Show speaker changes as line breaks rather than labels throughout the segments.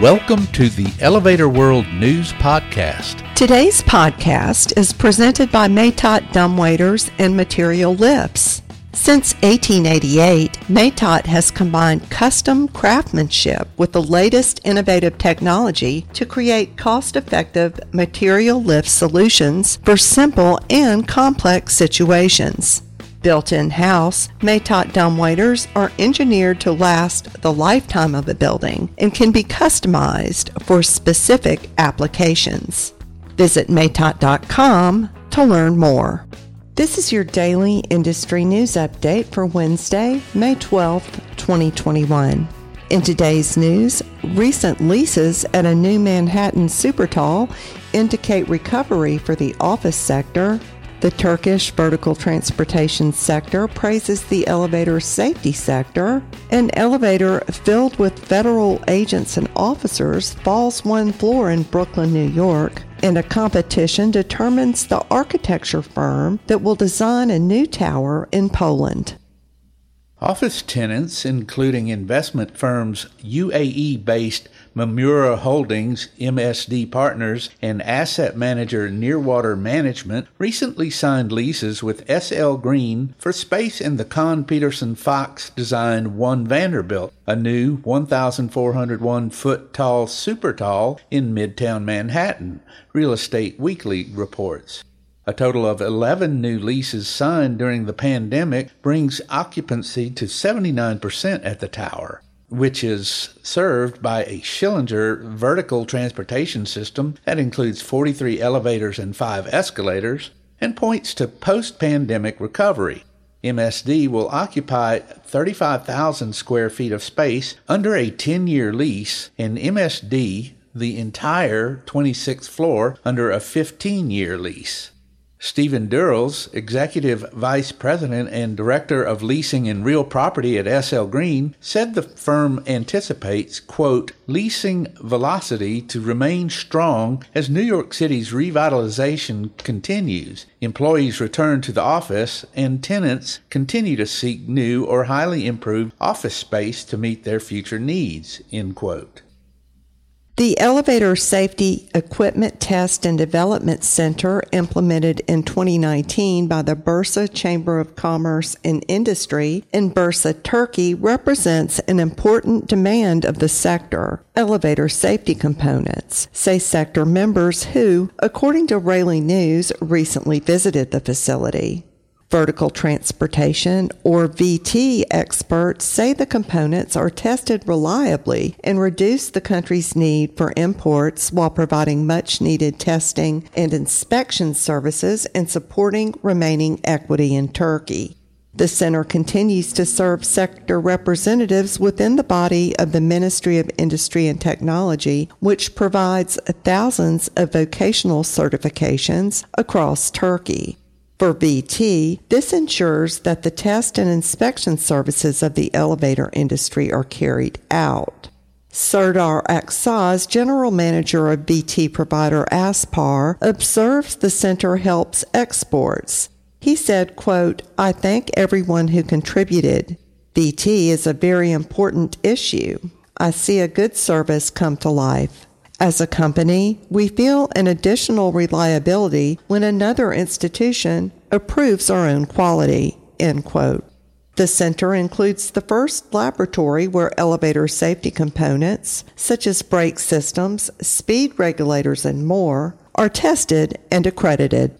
Welcome to the Elevator World News Podcast.
Today's podcast is presented by Matot Dumbwaiters and Material Lifts. Since 1888, Matot has combined custom craftsmanship with the latest innovative technology to create cost effective material lift solutions for simple and complex situations. Built in house, Matot dumbwaiters are engineered to last the lifetime of a building and can be customized for specific applications. Visit matot.com to learn more. This is your daily industry news update for Wednesday, May 12th, 2021. In today's news, recent leases at a new Manhattan super tall indicate recovery for the office sector the Turkish vertical transportation sector praises the elevator safety sector. An elevator filled with federal agents and officers falls one floor in Brooklyn, New York, and a competition determines the architecture firm that will design a new tower in Poland.
Office tenants, including investment firms UAE based Mamura Holdings, MSD Partners, and asset manager Nearwater Management, recently signed leases with SL Green for space in the Kohn Pedersen Fox designed One Vanderbilt, a new 1,401 foot tall super tall in Midtown Manhattan, Real Estate Weekly reports. A total of 11 new leases signed during the pandemic brings occupancy to 79% at the tower, which is served by a Schindler vertical transportation system that includes 43 elevators and 5 escalators and points to post pandemic recovery. MSD will occupy 35,000 square feet of space under a 10 year lease, and MSD the entire 26th floor under a 15 year lease. Steven Durels, Executive Vice President and Director of Leasing and Real Property at SL Green, said the firm anticipates, quote, leasing velocity to remain strong as New York City's revitalization continues, employees return to the office, and tenants continue to seek new or highly improved office space to meet their future needs, end quote.
The Elevator Safety Equipment Test and Development Center, implemented in 2019 by the Bursa Chamber of Commerce and Industry in Bursa, Turkey, represents an important demand of the sector. Elevator safety components, say sector members who, according to Rayleigh News, recently visited the facility. Vertical transportation or VT experts say the components are tested reliably and reduce the country's need for imports while providing much needed testing and inspection services and supporting remaining equity in Turkey. The center continues to serve sector representatives within the body of the Ministry of Industry and Technology, which provides thousands of vocational certifications across Turkey. For VT, this ensures that the test and inspection services of the elevator industry are carried out. Serdar Aksaz, general manager of VT provider Aspar, observes the center helps exports. He said, quote, I thank everyone who contributed. VT is a very important issue. I see a good service come to life. As a company, we feel an additional reliability when another institution approves our own quality. End quote. The center includes the first laboratory where elevator safety components, such as brake systems, speed regulators, and more, are tested and accredited.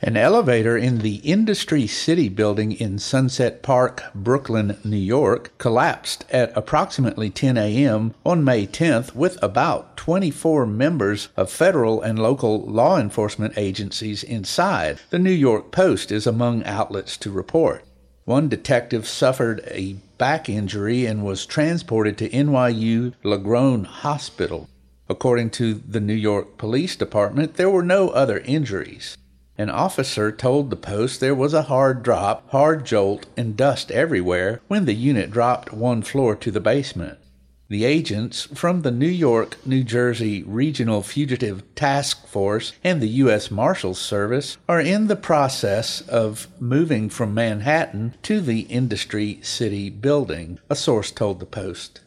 An elevator in the Industry City building in Sunset Park, Brooklyn, New York, collapsed at approximately 10 a.m. on May 10th with about 24 members of federal and local law enforcement agencies inside. The New York Post is among outlets to report. One detective suffered a back injury and was transported to NYU Langone Hospital. According to the New York Police Department, there were no other injuries. An officer told the post there was a hard drop, hard jolt, and dust everywhere when the unit dropped one floor to the basement. The agents from the New York, New Jersey Regional Fugitive Task Force and the U.S. Marshals Service are in the process of moving from Manhattan to the Industry City building, a source told the Post.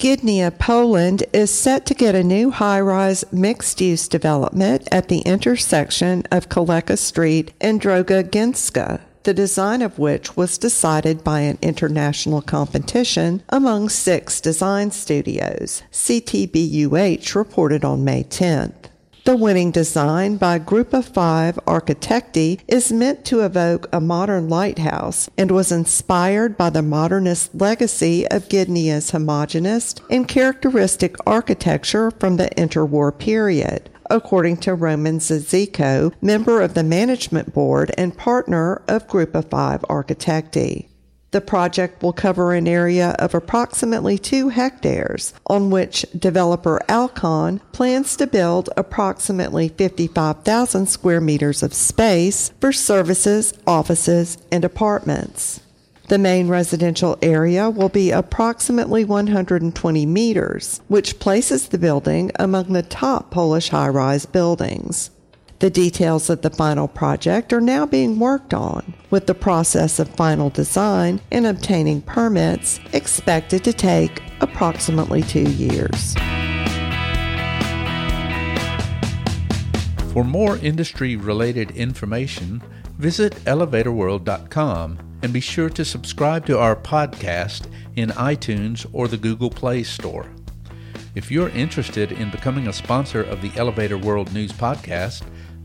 Gdynia, Poland is set to get a new high rise mixed use development at the intersection of Kaleka Street and Droga Gdańska, the design of which was decided by an international competition among six design studios, CTBUH reported on May 10th. The winning design by Group of 5 Architecti is meant to evoke a modern lighthouse and was inspired by the modernist legacy of Gdynia's homogeneous and characteristic architecture from the interwar period according to Roman Zazico, member of the management board and partner of Group of 5 Architecti. The project will cover an area of approximately two hectares, on which developer Alcon plans to build approximately 55,000 square meters of space for services, offices, and apartments. The main residential area will be approximately 120 meters, which places the building among the top Polish high rise buildings. The details of the final project are now being worked on, with the process of final design and obtaining permits expected to take approximately two years.
For more industry related information, visit elevatorworld.com and be sure to subscribe to our podcast in iTunes or the Google Play Store. If you're interested in becoming a sponsor of the Elevator World News Podcast,